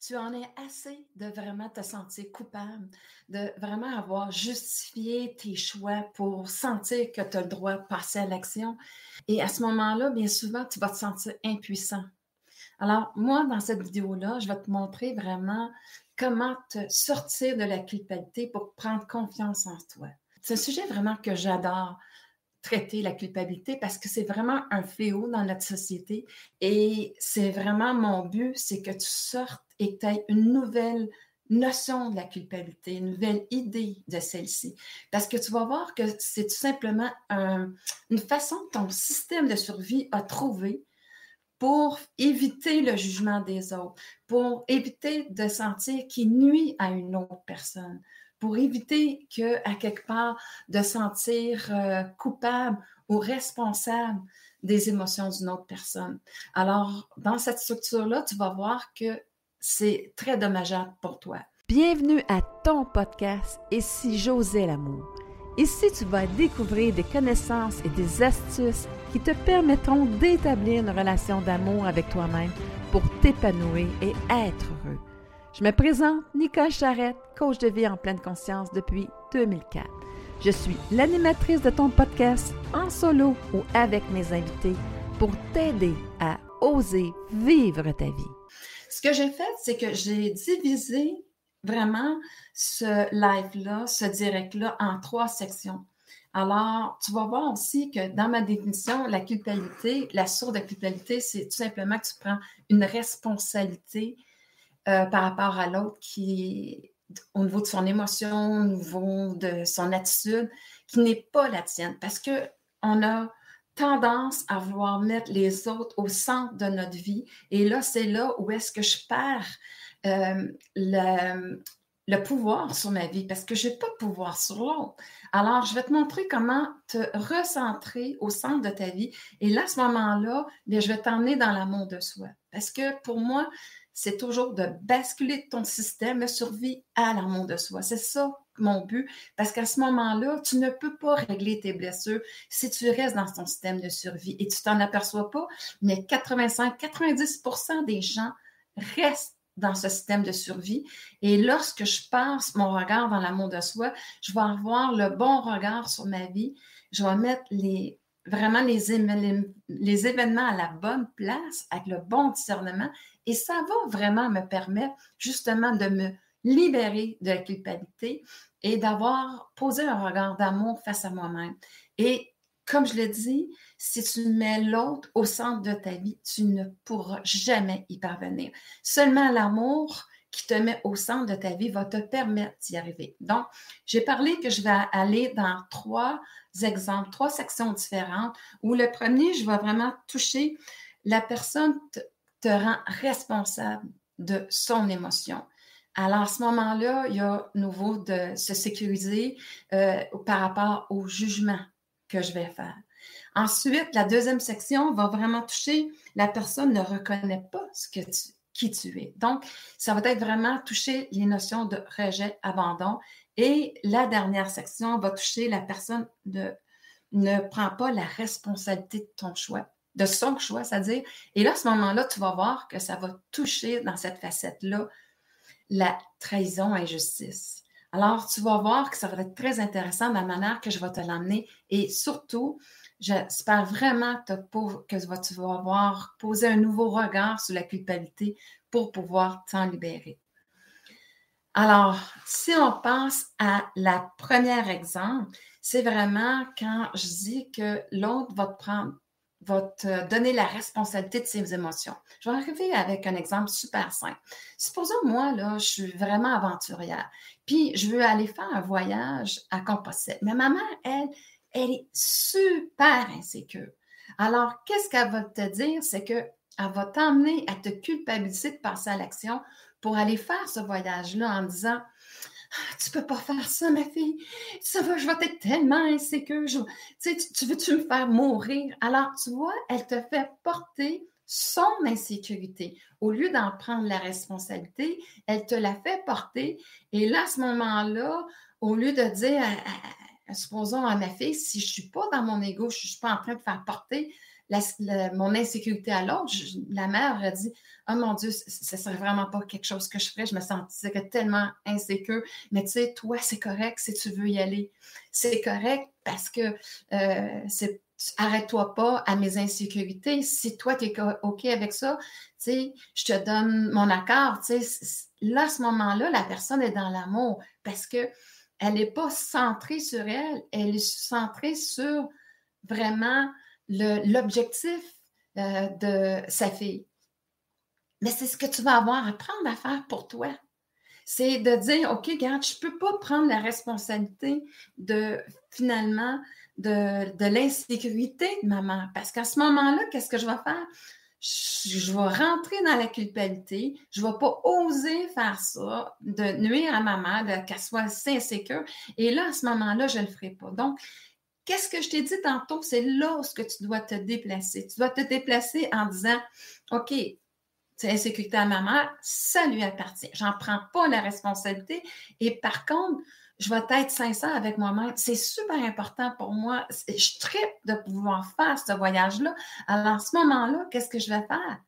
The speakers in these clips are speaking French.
tu en es assez de vraiment te sentir coupable, de vraiment avoir justifié tes choix pour sentir que tu as le droit de passer à l'action. Et à ce moment-là, bien souvent, tu vas te sentir impuissant. Alors, moi, dans cette vidéo-là, je vais te montrer vraiment comment te sortir de la culpabilité pour prendre confiance en toi. C'est un sujet vraiment que j'adore traiter la culpabilité parce que c'est vraiment un fléau dans notre société et c'est vraiment mon but, c'est que tu sortes et que tu aies une nouvelle notion de la culpabilité, une nouvelle idée de celle-ci. Parce que tu vas voir que c'est tout simplement une façon que ton système de survie a trouvé pour éviter le jugement des autres, pour éviter de sentir qu'il nuit à une autre personne, pour éviter que, à quelque part, de sentir euh, coupable ou responsable des émotions d'une autre personne. Alors, dans cette structure-là, tu vas voir que c'est très dommageable pour toi. Bienvenue à ton podcast si j'osais l'amour. Ici, tu vas découvrir des connaissances et des astuces qui te permettront d'établir une relation d'amour avec toi-même pour t'épanouir et être heureux. Je me présente Nicole Charrette, coach de vie en pleine conscience depuis 2004. Je suis l'animatrice de ton podcast en solo ou avec mes invités pour t'aider à oser vivre ta vie. Ce que j'ai fait, c'est que j'ai divisé vraiment ce live-là, ce direct-là en trois sections. Alors, tu vas voir aussi que dans ma définition, la culpabilité, la source de culpabilité, c'est tout simplement que tu prends une responsabilité euh, par rapport à l'autre qui au niveau de son émotion, au niveau de son attitude, qui n'est pas la tienne. Parce qu'on a tendance à vouloir mettre les autres au centre de notre vie. Et là, c'est là où est-ce que je perds euh, le, le pouvoir sur ma vie parce que je n'ai pas de pouvoir sur l'autre. Alors, je vais te montrer comment te recentrer au centre de ta vie. Et là, à ce moment-là, je vais t'emmener dans l'amour de soi. Parce que pour moi, c'est toujours de basculer ton système de survie à l'amour de soi. C'est ça mon but, parce qu'à ce moment-là, tu ne peux pas régler tes blessures si tu restes dans ton système de survie et tu t'en aperçois pas, mais 85-90% des gens restent dans ce système de survie. Et lorsque je passe mon regard dans l'amour de soi, je vais avoir le bon regard sur ma vie. Je vais mettre vraiment les événements à la bonne place, avec le bon discernement. Et ça va vraiment me permettre justement de me libérer de la culpabilité et d'avoir posé un regard d'amour face à moi-même. Et comme je l'ai dit, si tu mets l'autre au centre de ta vie, tu ne pourras jamais y parvenir. Seulement l'amour qui te met au centre de ta vie va te permettre d'y arriver. Donc, j'ai parlé que je vais aller dans trois exemples, trois sections différentes, où le premier, je vais vraiment toucher la personne te, rend responsable de son émotion. Alors, à ce moment-là, il y a nouveau de se sécuriser euh, par rapport au jugement que je vais faire. Ensuite, la deuxième section va vraiment toucher la personne ne reconnaît pas ce que qui tu es. Donc, ça va être vraiment toucher les notions de rejet, abandon. Et la dernière section va toucher la personne ne prend pas la responsabilité de ton choix, de son choix, c'est-à-dire, et là, à ce moment-là, tu vas voir que ça va toucher dans cette facette-là la trahison et injustice. Alors, tu vas voir que ça va être très intéressant de la manière que je vais te l'emmener et surtout, j'espère vraiment que tu vas avoir posé un nouveau regard sur la culpabilité pour pouvoir t'en libérer. Alors, si on pense à la première exemple, c'est vraiment quand je dis que l'autre va te prendre va te donner la responsabilité de ses émotions. Je vais arriver avec un exemple super simple. Supposons, moi, là, je suis vraiment aventurière, puis je veux aller faire un voyage à Compostelle. Mais ma mère, elle, elle est super insécure. Alors, qu'est-ce qu'elle va te dire? C'est qu'elle va t'emmener à te culpabiliser de passer à l'action pour aller faire ce voyage-là en disant tu peux pas faire ça, ma fille. Ça va, je vais être tellement insécure. tu, tu veux-tu me faire mourir? Alors, tu vois, elle te fait porter son insécurité. Au lieu d'en prendre la responsabilité, elle te la fait porter. Et là, à ce moment-là, au lieu de dire, supposons à ma fille, si je suis pas dans mon ego, je suis pas en train de faire porter mon insécurité à l'autre, la mère a dit Oh mon Dieu, ce serait vraiment pas quelque chose que je ferais. Je me sentais tellement insécure. Mais tu sais, toi, c'est correct si tu veux y aller. C'est correct parce que euh, arrête-toi pas à mes insécurités. Si toi, tu es OK avec ça, je te donne mon accord. Là, à ce moment-là, la personne est dans l'amour parce que elle n'est pas centrée sur elle, elle est centrée sur vraiment l'objectif euh, de sa fille. Mais c'est ce que tu vas avoir à prendre à faire pour toi. C'est de dire, OK, regarde, je ne peux pas prendre la responsabilité de finalement de, de l'insécurité de maman. Parce qu'à ce moment-là, qu'est-ce que je vais faire? Je, vais rentrer dans la culpabilité. Je ne vais pas oser faire ça, de nuire à maman, qu'elle soit insécure. Et là, à ce moment-là, je ne le ferai pas. Donc, Qu'est-ce que je t'ai dit tantôt? C'est là que tu dois te déplacer. Tu dois te déplacer en disant OK, c'est insécurité à ma mère, ça lui appartient. J'en prends pas la responsabilité. Et par contre, je vais être sincère avec moi-même. C'est super important pour moi. Je tripe de pouvoir faire ce voyage-là. Alors, en ce moment-là, qu'est-ce que je vais faire?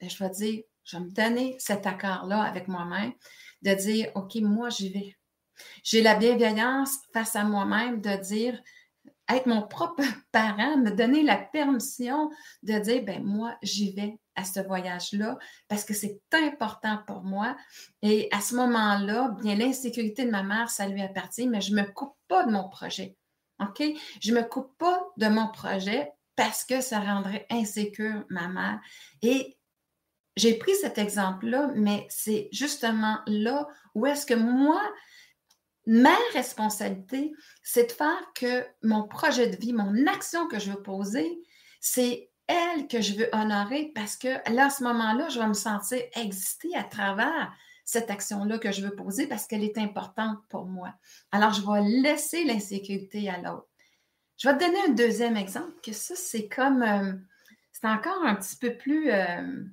Ben, je vais dire, je vais me donner cet accord-là avec moi-même, de dire, OK, moi, j'y vais. J'ai la bienveillance face à moi-même de dire, être mon propre parent, me donner la permission de dire, ben moi, j'y vais à ce voyage-là parce que c'est important pour moi. Et à ce moment-là, bien, l'insécurité de ma mère, ça lui appartient, mais je ne me coupe pas de mon projet. OK? Je ne me coupe pas de mon projet parce que ça rendrait insécure ma mère. Et j'ai pris cet exemple-là, mais c'est justement là où est-ce que moi, ma responsabilité, c'est de faire que mon projet de vie, mon action que je veux poser, c'est elle que je veux honorer parce que là, à ce moment-là, je vais me sentir exister à travers cette action-là que je veux poser parce qu'elle est importante pour moi. Alors, je vais laisser l'insécurité à l'autre. Je vais te donner un deuxième exemple, que ça, c'est comme, euh, c'est encore un petit peu plus euh,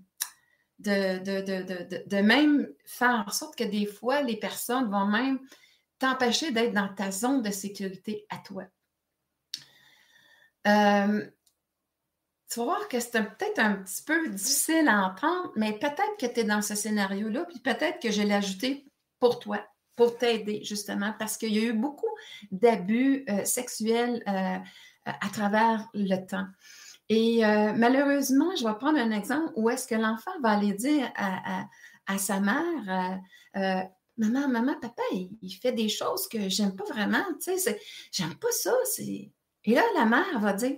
de, de, de, même faire en sorte que des fois, les personnes vont même t'empêcher d'être dans ta zone de sécurité à toi. Euh, tu vas voir que c'est peut-être un petit peu difficile à entendre, mais peut-être que tu es dans ce scénario-là, puis peut-être que je l'ai ajouté pour toi, pour t'aider, justement, parce qu'il y a eu beaucoup d'abus euh, sexuels euh, à travers le temps. Et malheureusement, je vais prendre un exemple où est-ce que l'enfant va aller dire à, à sa mère, maman, maman, papa, il, fait des choses que j'aime pas vraiment, tu sais, j'aime pas ça. Et là, la mère va dire,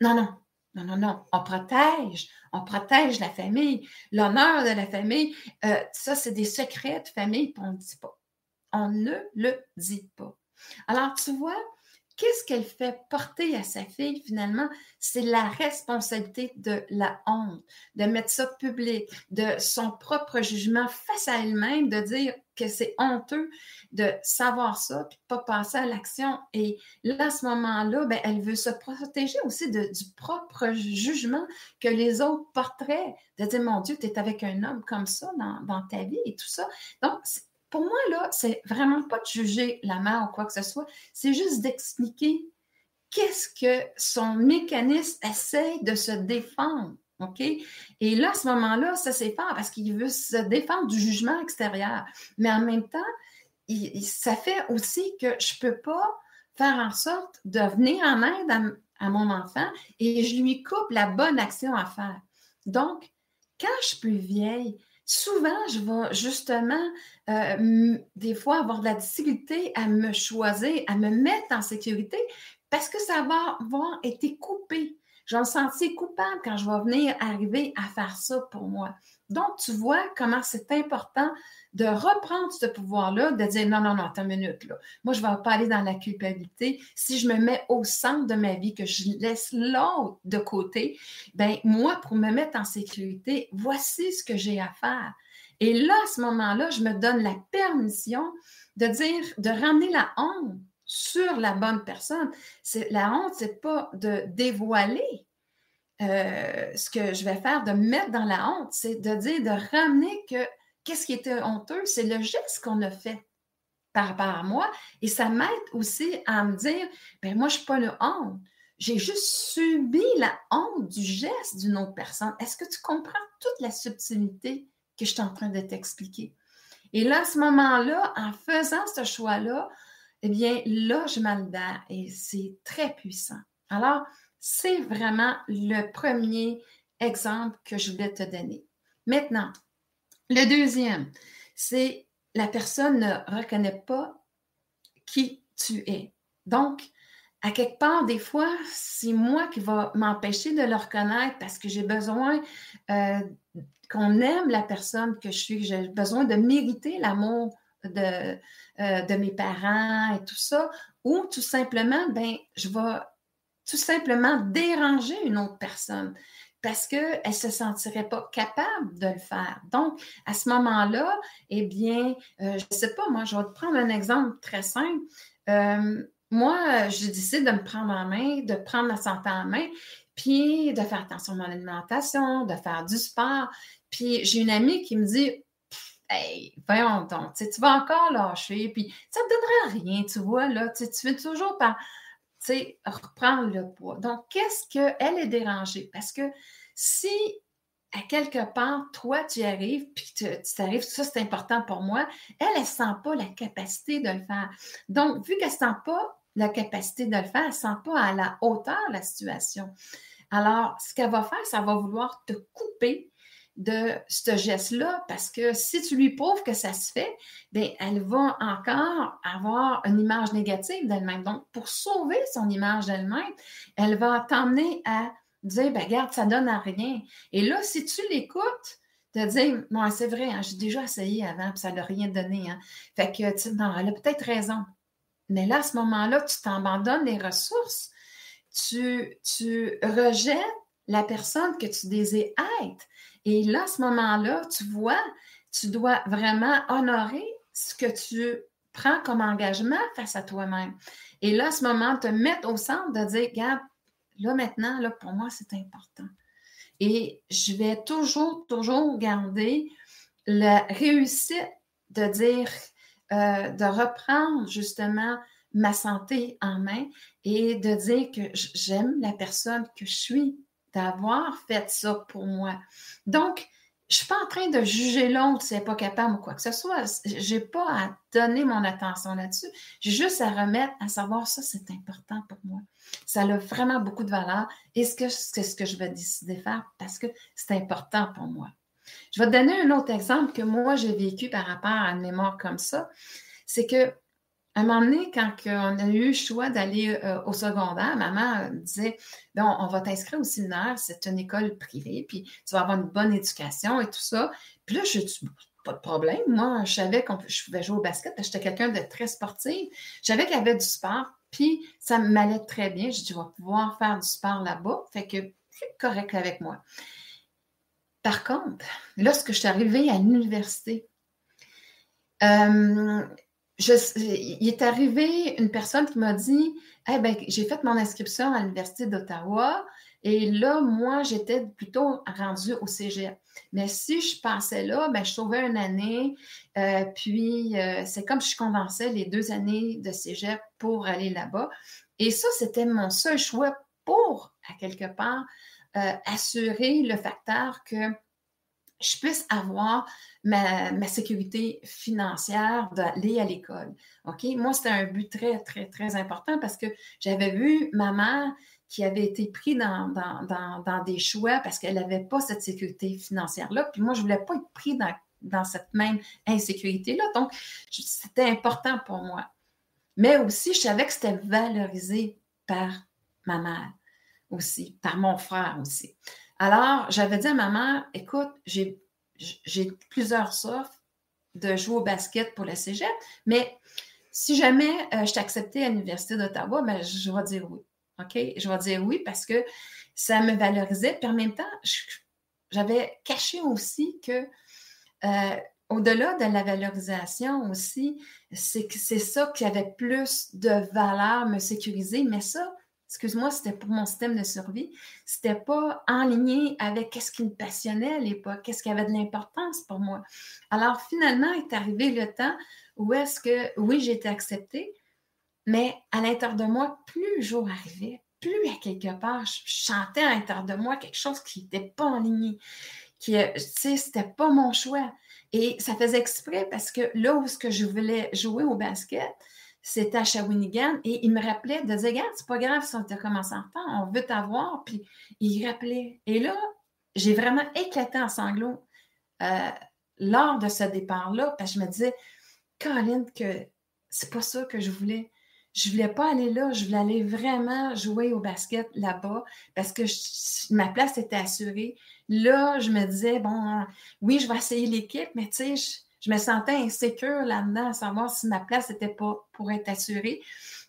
non, non, non, non, non, on protège, on protège la famille, l'honneur de la famille. Euh, ça, c'est des secrets de famille, puis on ne dit pas. On ne le dit pas. Alors, tu vois, qu'est-ce qu'elle fait porter à sa fille finalement? C'est la responsabilité de la honte, de mettre ça public, de son propre jugement face à elle-même, de dire que c'est honteux de savoir ça, puis de pas passer à l'action. Et là, à ce moment-là, ben, elle veut se protéger aussi du propre jugement que les autres porteraient, de dire, mon Dieu, tu es avec un homme comme ça dans, dans ta vie et tout ça. Donc, pour moi, là, c'est vraiment pas de juger la mère ou quoi que ce soit, c'est juste d'expliquer qu'est-ce que son mécanisme essaie de se défendre. OK? Et là, à ce moment-là, ça fort parce qu'il veut se défendre du jugement extérieur. Mais en même temps, ça fait aussi que je ne peux pas faire en sorte de venir en aide à, mon enfant et je lui coupe la bonne action à faire. Donc, quand je suis plus vieille, souvent, je vais justement, euh, des fois, avoir de la difficulté à me choisir, à me mettre en sécurité parce que ça va avoir été coupé. Je vais me sentir coupable quand je vais venir arriver à faire ça pour moi. Donc, tu vois comment c'est important de reprendre ce pouvoir-là, de dire non, non, non, attends une minute, là. Moi, je ne vais pas aller dans la culpabilité. Si je me mets au centre de ma vie, que je laisse l'autre de côté, ben moi, pour me mettre en sécurité, voici ce que j'ai à faire. Et là, à ce moment-là, je me donne la permission de dire, de ramener la honte sur la bonne personne. La honte, c'est pas de dévoiler euh, ce que je vais faire, de me mettre dans la honte, c'est de dire, de ramener que qu'est-ce qui était honteux, c'est le geste qu'on a fait par rapport à moi. Et ça m'aide aussi à me dire, ben moi, je ne suis pas le honte. j'ai juste subi la honte du geste d'une autre personne. Est-ce que tu comprends toute la subtilité que je suis en train de t'expliquer? Et là, à ce moment-là, en faisant ce choix-là, eh bien, là, je m'en et c'est très puissant. Alors, c'est vraiment le premier exemple que je voulais te donner. Maintenant, le deuxième, c'est la personne ne reconnaît pas qui tu es. Donc, à quelque part, des fois, c'est moi qui va m'empêcher de le reconnaître parce que j'ai besoin euh, qu'on aime la personne que je suis, j'ai besoin de mériter l'amour de, euh, de mes parents et tout ça, ou tout simplement, ben, je vais tout simplement déranger une autre personne parce qu'elle ne se sentirait pas capable de le faire. Donc, à ce moment-là, eh bien, euh, je ne sais pas, moi, je vais te prendre un exemple très simple. Euh, moi, je décide de me prendre en main, de prendre ma santé en main, puis de faire attention à mon alimentation, de faire du sport. Puis j'ai une amie qui me dit Hey, voyons donc, tu vas encore lâcher, puis ça ne donnera rien, tu vois, là, tu veux toujours par, reprendre le poids. Donc, qu'est-ce qu'elle est dérangée? Parce que si à quelque part, toi, tu y arrives, puis tu t'arrives, ça c'est important pour moi, elle, elle ne sent pas la capacité de le faire. Donc, vu qu'elle ne sent pas la capacité de le faire, elle ne sent pas à la hauteur la situation. Alors, ce qu'elle va faire, ça va vouloir te couper de ce geste-là parce que si tu lui prouves que ça se fait, bien, elle va encore avoir une image négative d'elle-même. Donc, pour sauver son image d'elle-même, elle va t'emmener à dire, ben, regarde, ça donne à rien. Et là, si tu l'écoutes, te dire, bon, c'est vrai, hein, j'ai déjà essayé avant, puis ça n'a rien donné. Hein. Fait que, tu non, elle a peut-être raison. Mais là, à ce moment-là, tu t'abandonnes les ressources. Tu, tu rejettes la personne que tu désires être. Et là, à ce moment-là, tu vois, tu dois vraiment honorer ce que tu prends comme engagement face à toi-même. Et là, à ce moment, te mettre au centre de dire, regarde, là maintenant, là, pour moi, c'est important. Et je vais toujours, toujours garder la réussite de dire, euh, de reprendre justement ma santé en main et de dire que j'aime la personne que je suis, d'avoir fait ça pour moi. Donc, je ne suis pas en train de juger l'autre si elle n'est pas capable ou quoi que ce soit. Je n'ai pas à donner mon attention là-dessus. J'ai juste à remettre à savoir ça, c'est important pour moi. Ça a vraiment beaucoup de valeur et c'est ce que je vais décider de faire parce que c'est important pour moi. Je vais te donner un autre exemple que moi, j'ai vécu par rapport à une mémoire comme ça. C'est que à un moment donné, quand on a eu le choix d'aller euh, au secondaire, maman euh, disait bon, on va t'inscrire au séminaire, c'est une école privée, puis tu vas avoir une bonne éducation et tout ça. Puis là, je dis pas de problème. Moi, je savais que je pouvais jouer au basket j'étais quelqu'un de très sportif. Je savais qu'il y avait du sport, puis ça m'allait très bien. Je dis, je vais pouvoir faire du sport là-bas. Fait que c'est correct avec moi. Par contre, lorsque je suis arrivée à l'université, euh, il est arrivé une personne qui m'a dit eh ben, J'ai fait mon inscription à l'Université d'Ottawa et là, moi, j'étais plutôt rendue au cégep. Mais si je passais là, ben, je sauvais une année. Euh, puis, euh, c'est comme si je condensais les deux années de cégep pour aller là-bas. Et ça, c'était mon seul choix pour, à quelque part, euh, assurer le facteur que je puisse avoir ma, sécurité financière d'aller à l'école. OK? Moi, c'était un but très, très, très important parce que j'avais vu ma mère qui avait été prise dans, dans, des choix parce qu'elle n'avait pas cette sécurité financière-là. Puis moi, je ne voulais pas être pris dans, dans cette même insécurité-là. Donc, c'était important pour moi. Mais aussi, je savais que c'était valorisé par ma mère aussi, par mon frère aussi. Alors, j'avais dit à ma mère, écoute, j'ai, plusieurs offres de jouer au basket pour le cégep, mais si jamais euh, je t'acceptais à l'Université d'Ottawa, ben, je vais dire oui. OK? Je vais dire oui parce que ça me valorisait. Puis en même temps, j'avais caché aussi que euh, au-delà de la valorisation aussi, c'est que c'est ça qui avait plus de valeur, me sécuriser. Mais ça, excuse-moi, c'était pour mon système de survie, c'était pas en ligne avec ce qui me passionnait à l'époque, qu'est-ce qui avait de l'importance pour moi. Alors finalement est arrivé le temps où est-ce que, oui, j'ai été acceptée, mais à l'intérieur de moi, plus le jour arrivait, plus à quelque part. Je chantais à l'intérieur de moi quelque chose qui n'était pas en ligne, qui, euh, tu sais, c'était pas mon choix. Et ça faisait exprès parce que là où ce que je voulais jouer au basket, c'était à Shawinigan et il me rappelait de dire c'est pas grave si on t'a commencé en temps, on veut t'avoir. Puis il rappelait. Et là, j'ai vraiment éclaté en sanglots euh, lors de ce départ-là parce que je me disais Caroline, que c'est pas ça que je voulais. Je voulais pas aller là, je voulais aller vraiment jouer au basket là-bas parce que ma place était assurée. Là, je me disais, bon, oui, je vais essayer l'équipe, mais tu sais, je, me sentais insécure là-dedans à savoir si ma place n'était pas pour être assurée.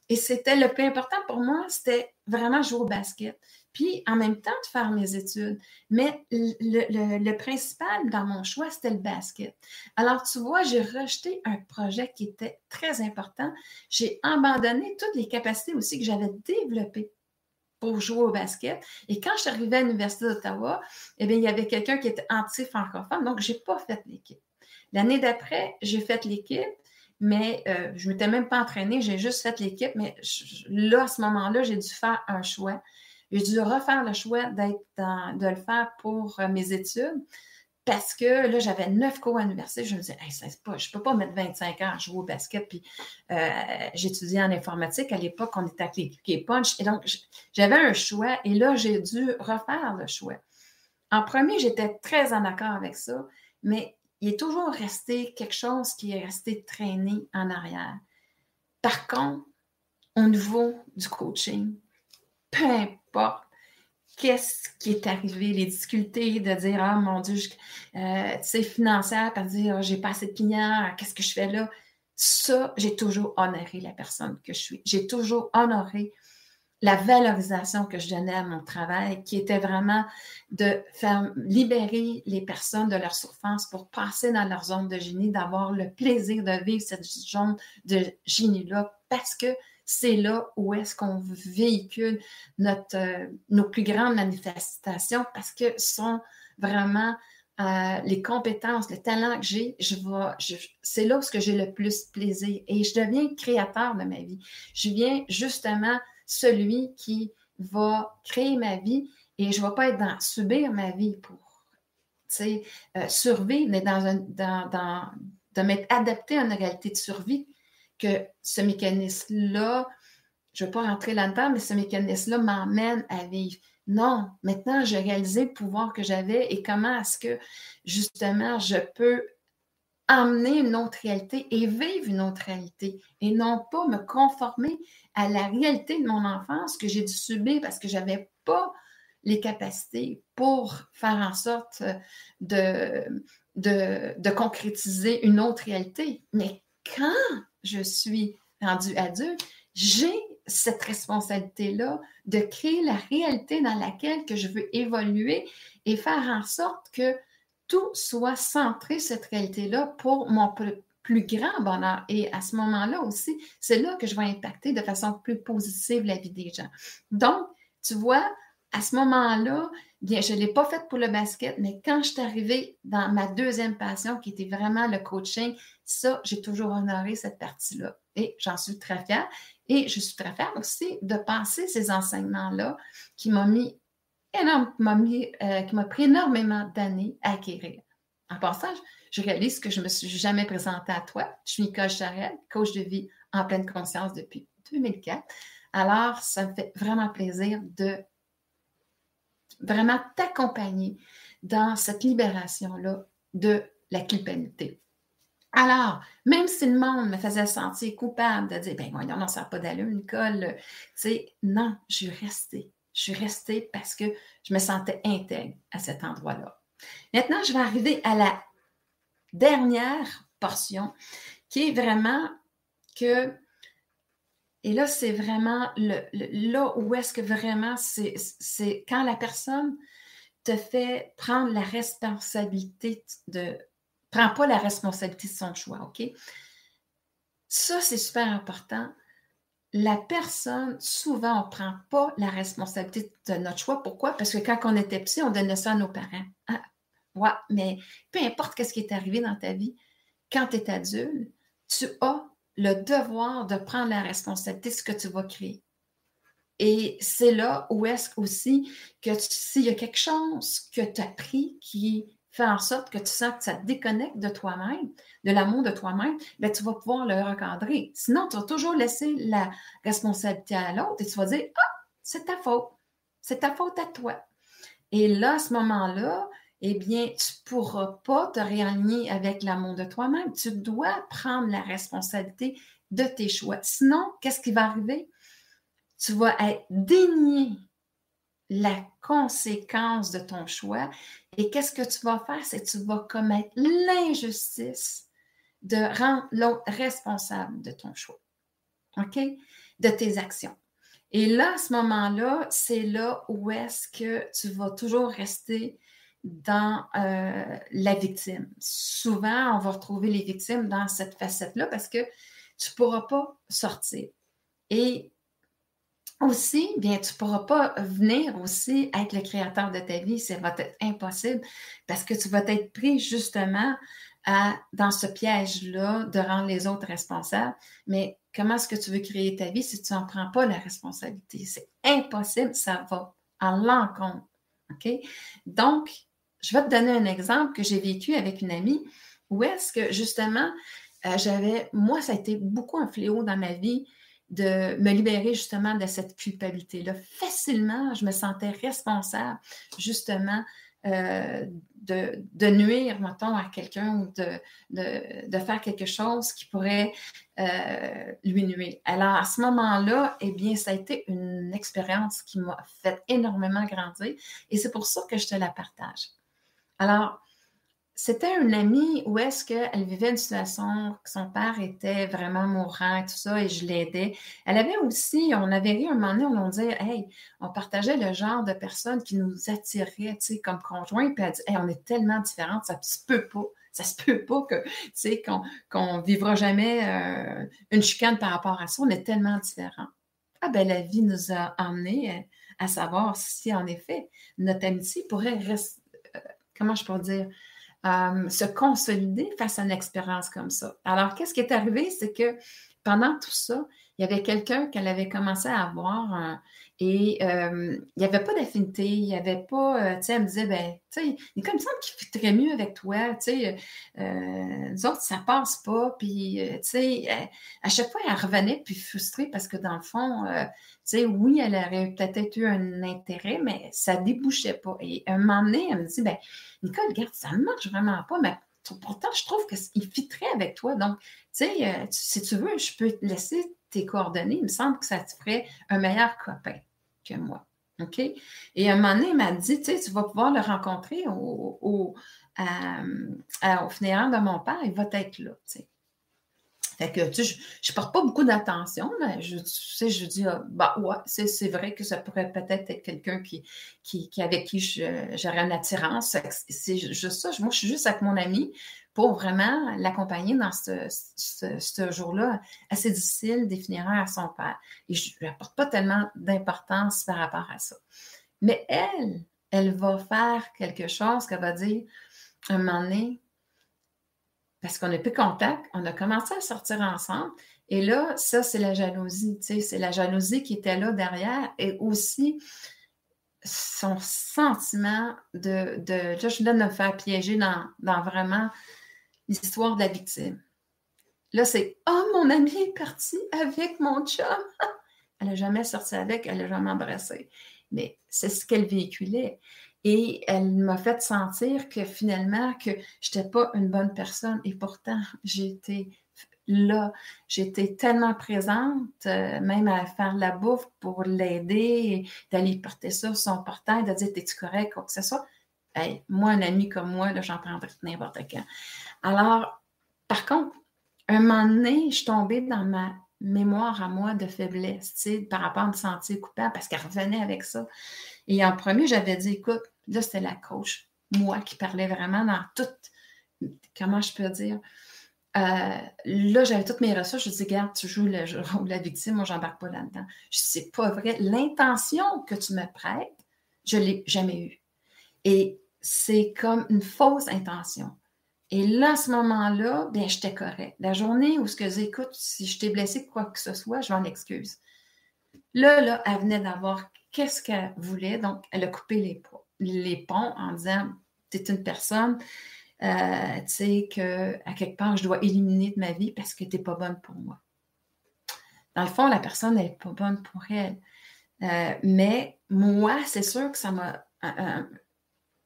Et c'était le plus important pour moi, c'était vraiment jouer au basket puis en même temps de faire mes études. Mais le, principal dans mon choix, c'était le basket. Alors, tu vois, j'ai rejeté un projet qui était très important. J'ai abandonné toutes les capacités aussi que j'avais développées pour jouer au basket. Et quand je suis arrivée à l'Université d'Ottawa, eh bien, il y avait quelqu'un qui était anti-francophone, donc je n'ai pas fait l'équipe. L'année d'après, j'ai fait l'équipe, mais euh, je ne m'étais même pas entraînée, j'ai juste fait l'équipe. Mais là, à ce moment-là, j'ai dû faire un choix. J'ai dû refaire le choix d'être de le faire pour euh, mes études parce que là, j'avais neuf cours à l'université. Je me disais, pas, je ne peux pas mettre 25 ans à jouer au basket. Puis euh, j'étudiais en informatique. À l'époque, on était avec les punch. Et donc, j'avais un choix. Et là, j'ai dû refaire le choix. En premier, j'étais très en accord avec ça, mais il est toujours resté quelque chose qui est resté traîné en arrière. Par contre, au niveau du coaching, peu importe qu'est-ce qui est arrivé, les difficultés de dire Ah mon Dieu, euh, sais, financière, par dire ah, j'ai pas assez de clients, qu'est-ce que je fais là? Ça, j'ai toujours honoré la personne que je suis. J'ai toujours honoré la valorisation que je donnais à mon travail, qui était vraiment de faire libérer les personnes de leur souffrance pour passer dans leur zone de génie, d'avoir le plaisir de vivre cette zone de génie-là, parce que c'est là où est-ce qu'on véhicule notre, euh, nos plus grandes manifestations parce que sont vraiment euh, les compétences, le talent que j'ai, je c'est là où j'ai le plus plaisir et je deviens créateur de ma vie. Je viens justement celui qui va créer ma vie et je ne vais pas être dans subir ma vie pour euh, survivre, mais dans, un, dans, dans de m'être adapté à une réalité de survie que ce mécanisme-là, je ne vais pas rentrer là-dedans, mais ce mécanisme-là m'emmène à vivre. Non, maintenant, j'ai réalisé le pouvoir que j'avais et comment est-ce que, justement, je peux emmener une autre réalité et vivre une autre réalité et non pas me conformer à la réalité de mon enfance que j'ai dû subir parce que je n'avais pas les capacités pour faire en sorte de, de, de concrétiser une autre réalité. Mais quand je suis rendue adulte, j'ai cette responsabilité-là de créer la réalité dans laquelle que je veux évoluer et faire en sorte que tout soit centré, cette réalité-là, pour mon plus grand bonheur. Et à ce moment-là aussi, c'est là que je vais impacter de façon plus positive la vie des gens. Donc, tu vois, à ce moment-là, bien, je ne l'ai pas fait pour le basket, mais quand je suis arrivée dans ma deuxième passion, qui était vraiment le coaching, ça, j'ai toujours honoré cette partie-là. Et j'en suis très fière. Et je suis très fière aussi de passer ces enseignements-là qui m'ont mis énormément, euh, qui m'a pris énormément d'années à acquérir. En passant, je réalise que je ne me suis jamais présentée à toi. Je suis Nicole Charette, coach de vie en pleine conscience depuis 2004. Alors, ça me fait vraiment plaisir de vraiment t'accompagner dans cette libération-là de la culpabilité. Alors, même si le monde me faisait sentir coupable de dire, ben voyons, non, ça n'a pas d'allure, Nicole, tu sais, non, je suis restée. Je suis restée parce que je me sentais intègre à cet endroit-là. Maintenant, je vais arriver à la dernière portion qui est vraiment que et là, c'est vraiment là où est-ce que vraiment c'est quand la personne te fait prendre la responsabilité de. Prends pas la responsabilité de son choix, OK? Ça, c'est super important. La personne, souvent, on ne prend pas la responsabilité de notre choix. Pourquoi? Parce que quand on était petit, on donnait ça à nos parents. Ah, ouais, mais peu importe ce qui est arrivé dans ta vie, quand tu es adulte, tu as le devoir de prendre la responsabilité de ce que tu vas créer. Et c'est là où est-ce aussi que s'il y a quelque chose que tu as pris qui fait en sorte que tu sens que ça te déconnecte de toi-même, de l'amour de toi-même, ben, tu vas pouvoir le recadrer. Sinon, tu vas toujours laisser la responsabilité à l'autre et tu vas dire Ah, c'est ta faute. C'est ta faute à toi. Et là, à ce moment-là, eh bien, tu ne pourras pas te réaligner avec l'amour de toi-même. Tu dois prendre la responsabilité de tes choix. Sinon, qu'est-ce qui va arriver? Tu vas être dénié la conséquence de ton choix. Et qu'est-ce que tu vas faire? C'est que tu vas commettre l'injustice de rendre l'autre responsable de ton choix. OK? De tes actions. Et là, à ce moment-là, c'est là où est-ce que tu vas toujours rester dans euh, la victime. Souvent, on va retrouver les victimes dans cette facette-là parce que tu ne pourras pas sortir. Et aussi, bien, tu ne pourras pas venir aussi être le créateur de ta vie. Ça va être impossible parce que tu vas être pris justement à, dans ce piège-là de rendre les autres responsables. Mais comment est-ce que tu veux créer ta vie si tu n'en prends pas la responsabilité? C'est impossible, ça va à l'encontre. OK? Donc, je vais te donner un exemple que j'ai vécu avec une amie où est-ce que justement, euh, j'avais, moi, ça a été beaucoup un fléau dans ma vie de me libérer justement de cette culpabilité-là. Facilement, je me sentais responsable justement euh, de, nuire, mettons, à quelqu'un ou de, de, faire quelque chose qui pourrait euh, lui nuire. Alors, à ce moment-là, eh bien, ça a été une expérience qui m'a fait énormément grandir et c'est pour ça que je te la partage. Alors, c'était une amie où est-ce qu'elle vivait une situation que son père était vraiment mourant et tout ça, et je l'aidais. Elle avait aussi, on avait ri un moment donné, on disait, hey, on partageait le genre de personnes qui nous attiraient, tu sais, comme conjoint, puis elle dit, hey, on est tellement différentes, ça se peut pas. Ça se peut pas que, tu sais, qu'on ne vivra jamais euh, une chicane par rapport à ça. On est tellement différents. Ah ben la vie nous a amenés à savoir si en effet notre amitié pourrait rester comment je peux dire, euh, se consolider face à une expérience comme ça. Alors, qu'est-ce qui est arrivé? C'est que pendant tout ça, il y avait quelqu'un qu'elle avait commencé à avoir et euh, il n'y avait pas d'affinité, il n'y avait pas, euh, tu sais, elle me disait, ben, tu sais, il comme ça qu'il très mieux avec toi, tu sais, nous autres, ça passe pas, puis, tu sais, à chaque fois, elle revenait puis frustrée parce que dans le fond, tu sais, oui, elle aurait peut-être eu un intérêt, mais ça débouchait pas. Et un moment donné, elle me dit, ben, Nicole, regarde, ça ne marche vraiment pas, mais pourtant, je trouve qu'il fitterait avec toi. Donc, tu sais, euh, si tu veux, je peux te laisser tes coordonnées. Il me semble que ça te ferait un meilleur copain que moi. OK? Et un moment donné, elle m'a dit, tu vas pouvoir le rencontrer au, au, au funéraire de mon père, il va être là, tu. Fait que, tu sais, je ne porte pas beaucoup d'attention, mais je, sais, je dis, ah, bah ouais, c'est vrai que ça pourrait peut-être être, quelqu'un qui, qui, avec qui j'aurais une attirance. C'est juste ça. Moi, je suis juste avec mon ami pour vraiment l'accompagner dans ce, jour-là assez difficile funérailles à son père. Et je ne lui apporte pas tellement d'importance par rapport à ça. Mais elle, elle va faire quelque chose qu'elle va dire, un moment donné, parce qu'on n'a plus contact, on a commencé à sortir ensemble. Et là, ça, c'est la jalousie, tu sais, c'est la jalousie qui était là derrière et aussi son sentiment de, là, je viens de me faire piéger dans vraiment l'histoire de la victime. Là, c'est Oh, mon ami est parti avec mon chum. Elle n'a jamais sorti avec, elle n'a jamais embrassé. Mais c'est ce qu'elle véhiculait. Et elle m'a fait sentir que finalement, que je n'étais pas une bonne personne. Et pourtant, j'étais là. J'étais tellement présente, euh, même à faire la bouffe pour l'aider, d'aller porter ça sur son portail, de dire T'es-tu correct, quoi que ce soit. Moi, un ami comme moi, j'en prendrais n'importe quand. Alors, par contre, un moment donné, je suis tombée dans ma mémoire à moi de faiblesse, par rapport à me sentir coupable, parce qu'elle revenait avec ça. Et en premier, j'avais dit, écoute, Là, c'était la coach, moi, qui parlais vraiment dans tout, comment je peux dire. Euh, là, j'avais toutes mes ressources. Je dis, regarde, tu joues le rôle de la victime, moi, j'embarque pas là-dedans. Je dis, c'est pas vrai. L'intention que tu me prêtes, je l'ai jamais eue. Et c'est comme une fausse intention. Et là, à ce moment-là, bien, j'étais correct. La journée où ce que j'écoute, si je t'ai blessé quoi que ce soit, je m'en excuse. Là, là, elle venait d'avoir qu'est-ce qu'elle voulait. Donc, elle a coupé les, ponts en disant Tu es une personne, euh, tu sais, qu'à quelque part, je dois éliminer de ma vie parce que tu n'es pas bonne pour moi. Dans le fond, la personne n'est pas bonne pour elle. Euh, mais moi, c'est sûr que ça m'a.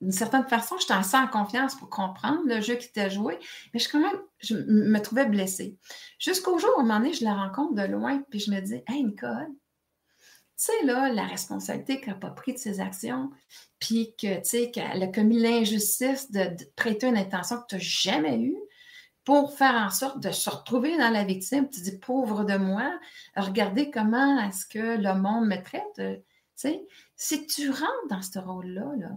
D'une certaine façon, j'étais assez en confiance pour comprendre le jeu qui était joué, mais je, quand même, je me trouvais blessée. Jusqu'au jour où, un je la rencontre de loin, puis je me dis Hey, Nicole, tu sais, là, la responsabilité qu'elle n'a pas pris de ses actions, puis que, qu'elle a commis l'injustice de, prêter une intention que tu n'as jamais eue pour faire en sorte de se retrouver dans la victime. Tu dis, pauvre de moi, regardez comment est-ce que le monde me traite. Euh, tu sais, si tu rentres dans ce rôle-là, là,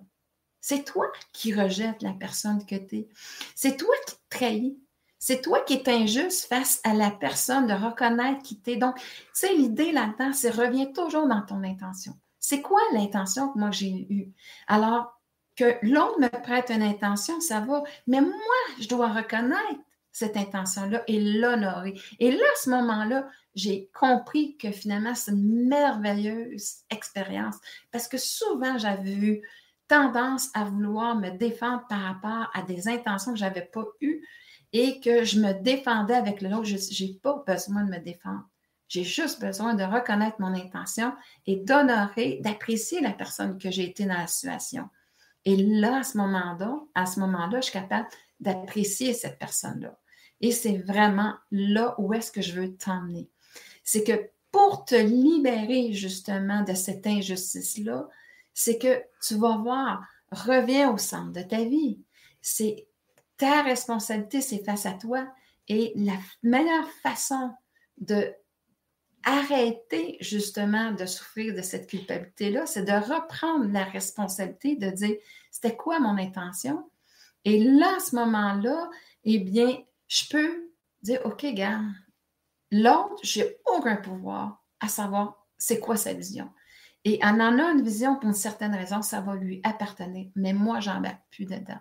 c'est toi qui rejettes la personne que tu es. C'est toi qui trahis. C'est toi qui es injuste face à la personne de reconnaître qui t'es. Donc, tu sais, l'idée là-dedans, c'est reviens toujours dans ton intention. C'est quoi l'intention que moi j'ai eue? Alors, que l'autre me prête une intention, ça va. Mais moi, je dois reconnaître cette intention-là et l'honorer. Et là, à ce moment-là, j'ai compris que finalement, c'est une merveilleuse expérience parce que souvent, j'avais eu tendance à vouloir me défendre par rapport à des intentions que je n'avais pas eues et que je me défendais avec le l'autre. Je n'ai pas besoin de me défendre. J'ai juste besoin de reconnaître mon intention et d'honorer, d'apprécier la personne que j'ai été dans la situation. Et là, à ce moment-là, à ce moment-là, je suis capable d'apprécier cette personne-là. Et c'est vraiment là où est-ce que je veux t'emmener. C'est que pour te libérer justement de cette injustice-là, c'est que tu vas voir, reviens au centre de ta vie. C'est ta responsabilité, c'est face à toi. Et la meilleure façon de arrêter justement de souffrir de cette culpabilité-là, c'est de reprendre la responsabilité, de dire c'était quoi mon intention? Et là, à ce moment-là, eh bien, je peux dire OK, gars, l'autre, j'ai aucun pouvoir à savoir c'est quoi sa vision. Et en en a une vision pour une certaine raison, ça va lui appartenir. Mais moi, j'en n'embarque plus dedans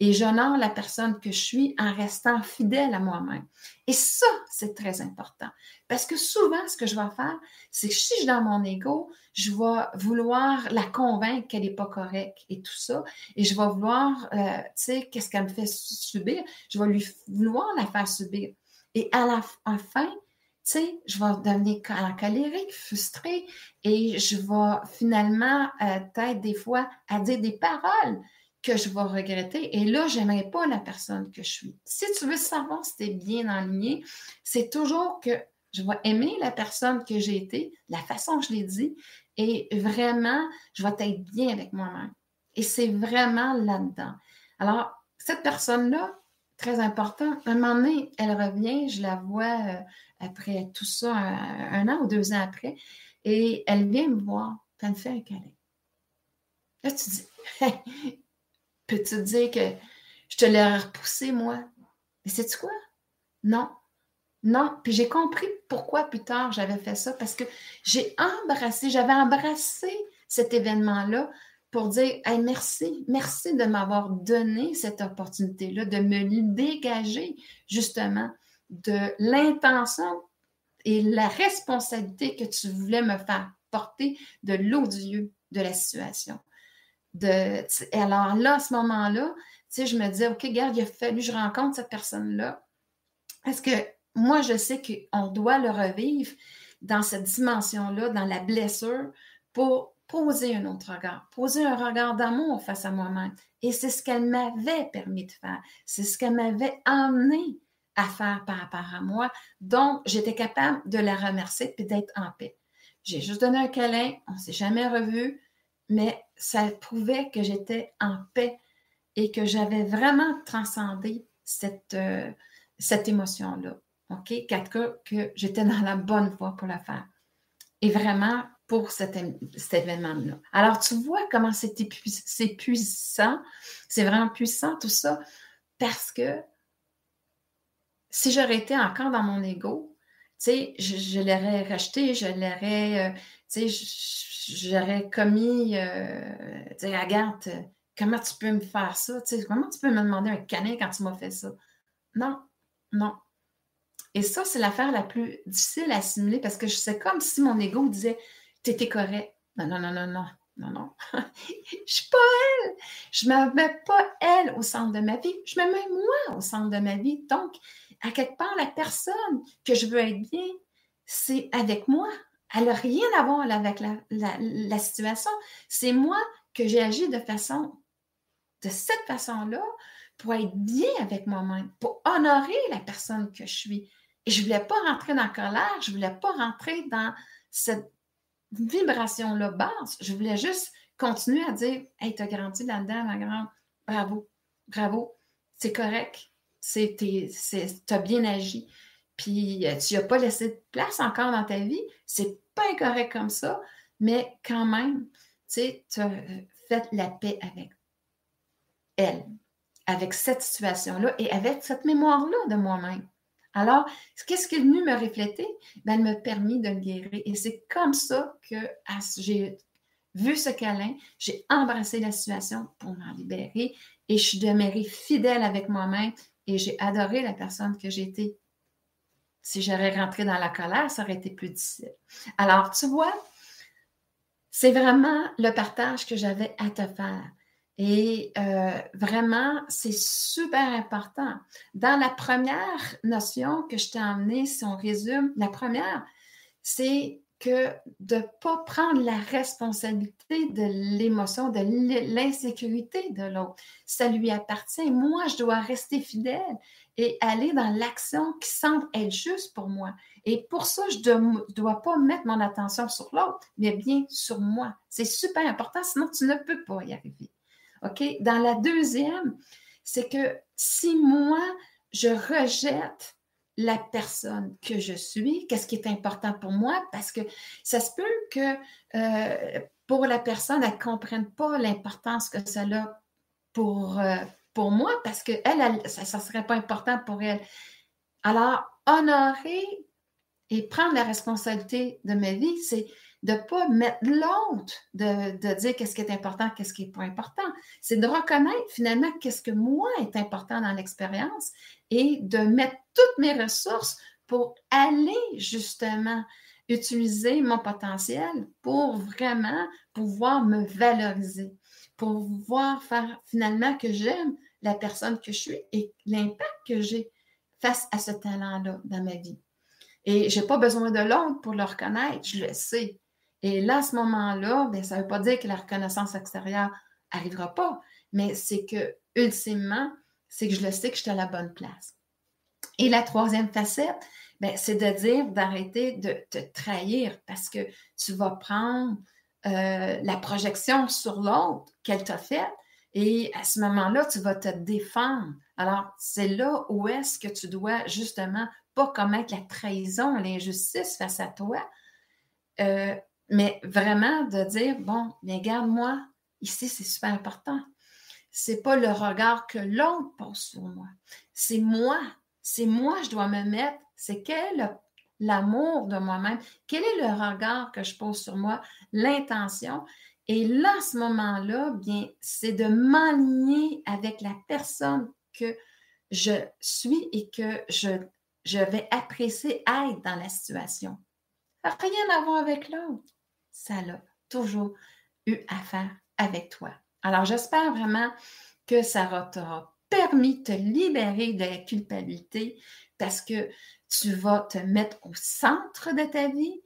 et j'honore la personne que je suis en restant fidèle à moi-même. Et ça, c'est très important. Parce que souvent, ce que je vais faire, c'est que si je suis dans mon ego, je vais vouloir la convaincre qu'elle n'est pas correcte et tout ça. Et je vais vouloir, euh, tu sais, qu'est-ce qu'elle me fait subir? Je vais lui vouloir la faire subir. Et à la fin, tu sais, je vais devenir colérique, frustrée et je vais finalement, euh, peut-être des fois, à dire des paroles que je vais regretter. Et là, je n'aimerais pas la personne que je suis. Si tu veux savoir si tu es bien aligné, c'est toujours que je vais aimer la personne que j'ai été, la façon que je l'ai dit, et vraiment, je vais être bien avec moi-même. Et c'est vraiment là-dedans. Alors, cette personne-là, très important, un moment donné, elle revient, je la vois euh, après tout ça, un, an ou deux ans après, et elle vient me voir, elle me fait un câlin. Là, tu dis, Peux-tu dire que je te l'ai repoussé, moi? Mais sais-tu quoi? Non. Non. Puis j'ai compris pourquoi plus tard j'avais fait ça, parce que j'ai embrassé, j'avais embrassé cet événement-là pour dire merci, merci de m'avoir donné cette opportunité-là, de me dégager justement de l'intention et la responsabilité que tu voulais me faire porter de l'odieux de la situation alors là, à ce moment-là, je me disais, OK, regarde, il a fallu que je rencontre cette personne-là. Parce que moi, je sais qu'on doit le revivre dans cette dimension-là, dans la blessure, pour poser un autre regard, poser un regard d'amour face à moi-même. Et c'est ce qu'elle m'avait permis de faire. C'est ce qu'elle m'avait amené à faire par rapport à moi. Donc, j'étais capable de la remercier et d'être en paix. J'ai juste donné un câlin, on ne s'est jamais revu mais ça prouvait que j'étais en paix et que j'avais vraiment transcendé cette, euh, émotion-là. OK? Cas, que j'étais dans la bonne voie pour le faire. Et vraiment pour cet, événement-là. Alors, tu vois comment c'est puissant. C'est vraiment puissant tout ça parce que si j'aurais été encore dans mon ego, tu sais, je, l'aurais racheté, je l'aurais, euh, tu sais, j'aurais commis, euh, dire, regarde, comment tu peux me faire ça? comment tu peux me demander un canin quand tu m'as fait ça? Non, non. Et ça, c'est l'affaire la plus difficile à assimiler parce que c'est comme si mon ego disait T'étais correct. Non, non, non, non, non, non, non. je ne suis pas elle. Je ne me mets pas elle au centre de ma vie. Je me mets moi au centre de ma vie. Donc, à quelque part, la personne que je veux être bien, c'est avec moi. Elle n'a rien à voir avec la, situation. C'est moi que j'ai agi de façon, de cette façon-là, pour être bien avec moi-même, pour honorer la personne que je suis. Et je ne voulais pas rentrer dans la colère, je ne voulais pas rentrer dans cette vibration-là basse. Je voulais juste continuer à dire Hey, tu as grandi là-dedans, ma grande. Bravo, bravo, c'est correct. Tu as bien agi. Puis euh, tu n'as pas laissé de place encore dans ta vie. C'est pas incorrect comme ça, mais quand même, tu as fait la paix avec elle, avec cette situation-là et avec cette mémoire-là de moi-même. Alors, qu'est-ce qui est venu me refléter? Ben, elle m'a permis de le guérir. Et c'est comme ça que j'ai vu ce câlin, j'ai embrassé la situation pour m'en libérer et je suis demeurée fidèle avec moi-même et j'ai adoré la personne que j'étais. Si j'aurais rentré dans la colère, ça aurait été plus difficile. Alors, tu vois, c'est vraiment le partage que j'avais à te faire. Et euh, vraiment, c'est super important. Dans la première notion que je t'ai emmenée, si on résume, la première, c'est que de ne pas prendre la responsabilité de l'émotion, de l'insécurité de l'autre. Ça lui appartient. Moi, je dois rester fidèle et aller dans l'action qui semble être juste pour moi. Et pour ça, je ne dois pas mettre mon attention sur l'autre, mais bien sur moi. C'est super important, sinon tu ne peux pas y arriver. OK? Dans la deuxième, c'est que si moi, je rejette la personne que je suis, qu'est-ce qui est important pour moi, parce que ça se peut que euh, pour la personne, elle ne comprenne pas l'importance que ça a pour, euh, pour moi, parce que elle, ça ne serait pas important pour elle. Alors, honorer et prendre la responsabilité de ma vie, c'est de ne pas mettre l'autre, de, dire qu'est-ce qui est important, qu'est-ce qui n'est pas important. C'est de reconnaître finalement qu'est-ce que moi est important dans l'expérience et de mettre toutes mes ressources pour aller justement utiliser mon potentiel pour vraiment pouvoir me valoriser, pour pouvoir faire finalement que j'aime la personne que je suis et l'impact que j'ai face à ce talent-là dans ma vie. Et je n'ai pas besoin de l'autre pour le reconnaître, je le sais. Et là, à ce moment-là, ben, ça ne veut pas dire que la reconnaissance extérieure n'arrivera pas, mais c'est que, ultimement, c'est que je le sais que je suis à la bonne place. Et la troisième facette, ben, c'est de dire d'arrêter de te trahir parce que tu vas prendre euh, la projection sur l'autre qu'elle t'a faite et à ce moment-là, tu vas te défendre. Alors, c'est là où est-ce que tu dois justement pas commettre la trahison, l'injustice face à toi, euh, mais vraiment de dire, bon, bien, garde-moi, ici, c'est super important. C'est pas le regard que l'autre pose sur moi. C'est moi. C'est moi, je dois me mettre. C'est quel l'amour de moi-même? Quel est le regard que je pose sur moi? L'intention. Et là, à ce moment-là, bien, c'est de m'aligner avec la personne que je suis et que je, je vais apprécier être dans la situation. Rien à voir avec l'autre ça a toujours eu à faire avec toi. Alors, j'espère vraiment que ça t'aura permis de te libérer de la culpabilité parce que tu vas te mettre au centre de ta vie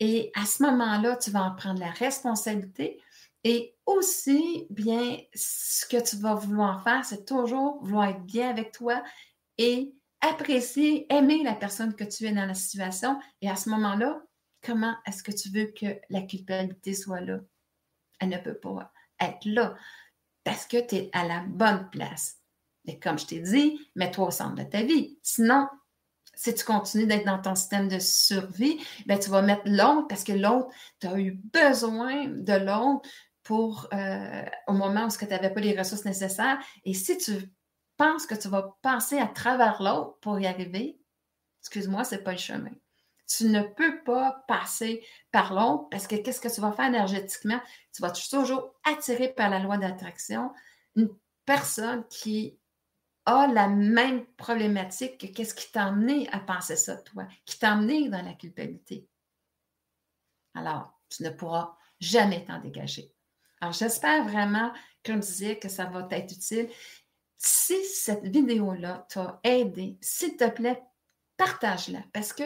et à ce moment-là, tu vas en prendre la responsabilité. Et aussi, bien, ce que tu vas vouloir faire, c'est toujours vouloir être bien avec toi et apprécier, aimer la personne que tu es dans la situation. Et à ce moment-là, comment est-ce que tu veux que la culpabilité soit là? Elle ne peut pas être là parce que tu es à la bonne place. Et comme je t'ai dit, mets-toi au centre de ta vie. Sinon, si tu continues d'être dans ton système de survie, ben, tu vas mettre l'autre parce que l'autre, tu as eu besoin de l'autre pour euh, au moment où tu n'avais pas les ressources nécessaires. Et si tu penses que tu vas passer à travers l'autre pour y arriver, excuse-moi, ce n'est pas le chemin. Tu ne peux pas passer par l'autre parce que qu'est-ce que tu vas faire énergétiquement? Tu vas toujours attirer par la loi d'attraction une personne qui a la même problématique que qu'est-ce qui t'a amené à penser ça, toi, qui t'a amené dans la culpabilité. Alors, tu ne pourras jamais t'en dégager. Alors, j'espère vraiment, comme je disais, que ça va t'être utile. Si cette vidéo-là t'a aidé, s'il te plaît, partage-la parce que,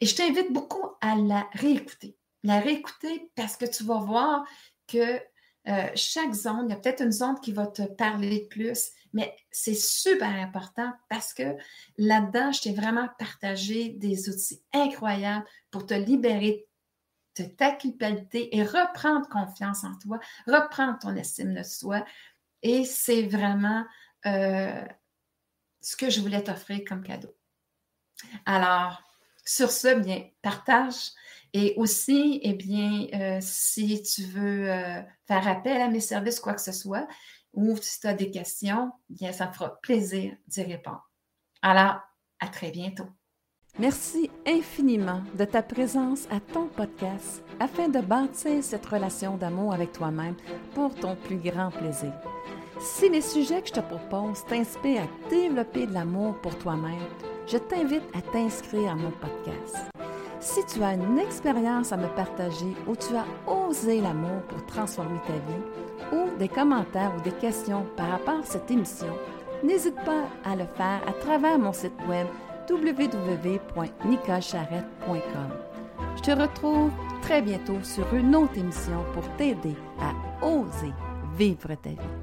et je t'invite beaucoup à la réécouter. La réécouter parce que tu vas voir que euh, chaque zone, il y a peut-être une zone qui va te parler de plus, mais c'est super important parce que là-dedans, je t'ai vraiment partagé des outils incroyables pour te libérer de ta culpabilité et reprendre confiance en toi, reprendre ton estime de soi. Et c'est vraiment euh, ce que je voulais t'offrir comme cadeau. Alors, sur ce, bien, partage. Et aussi, eh bien, euh, si tu veux euh, faire appel à mes services, quoi que ce soit, ou si tu as des questions, bien, ça me fera plaisir d'y répondre. Alors, à très bientôt. Merci infiniment de ta présence à ton podcast afin de bâtir cette relation d'amour avec toi-même pour ton plus grand plaisir. Si les sujets que je te propose t'inspirent à développer de l'amour pour toi-même, je t'invite à t'inscrire à mon podcast. Si tu as une expérience à me partager où tu as osé l'amour pour transformer ta vie, ou des commentaires ou des questions par rapport à cette émission, n'hésite pas à le faire à travers mon site web www.nicolcharrette.com. Je te retrouve très bientôt sur une autre émission pour t'aider à oser vivre ta vie.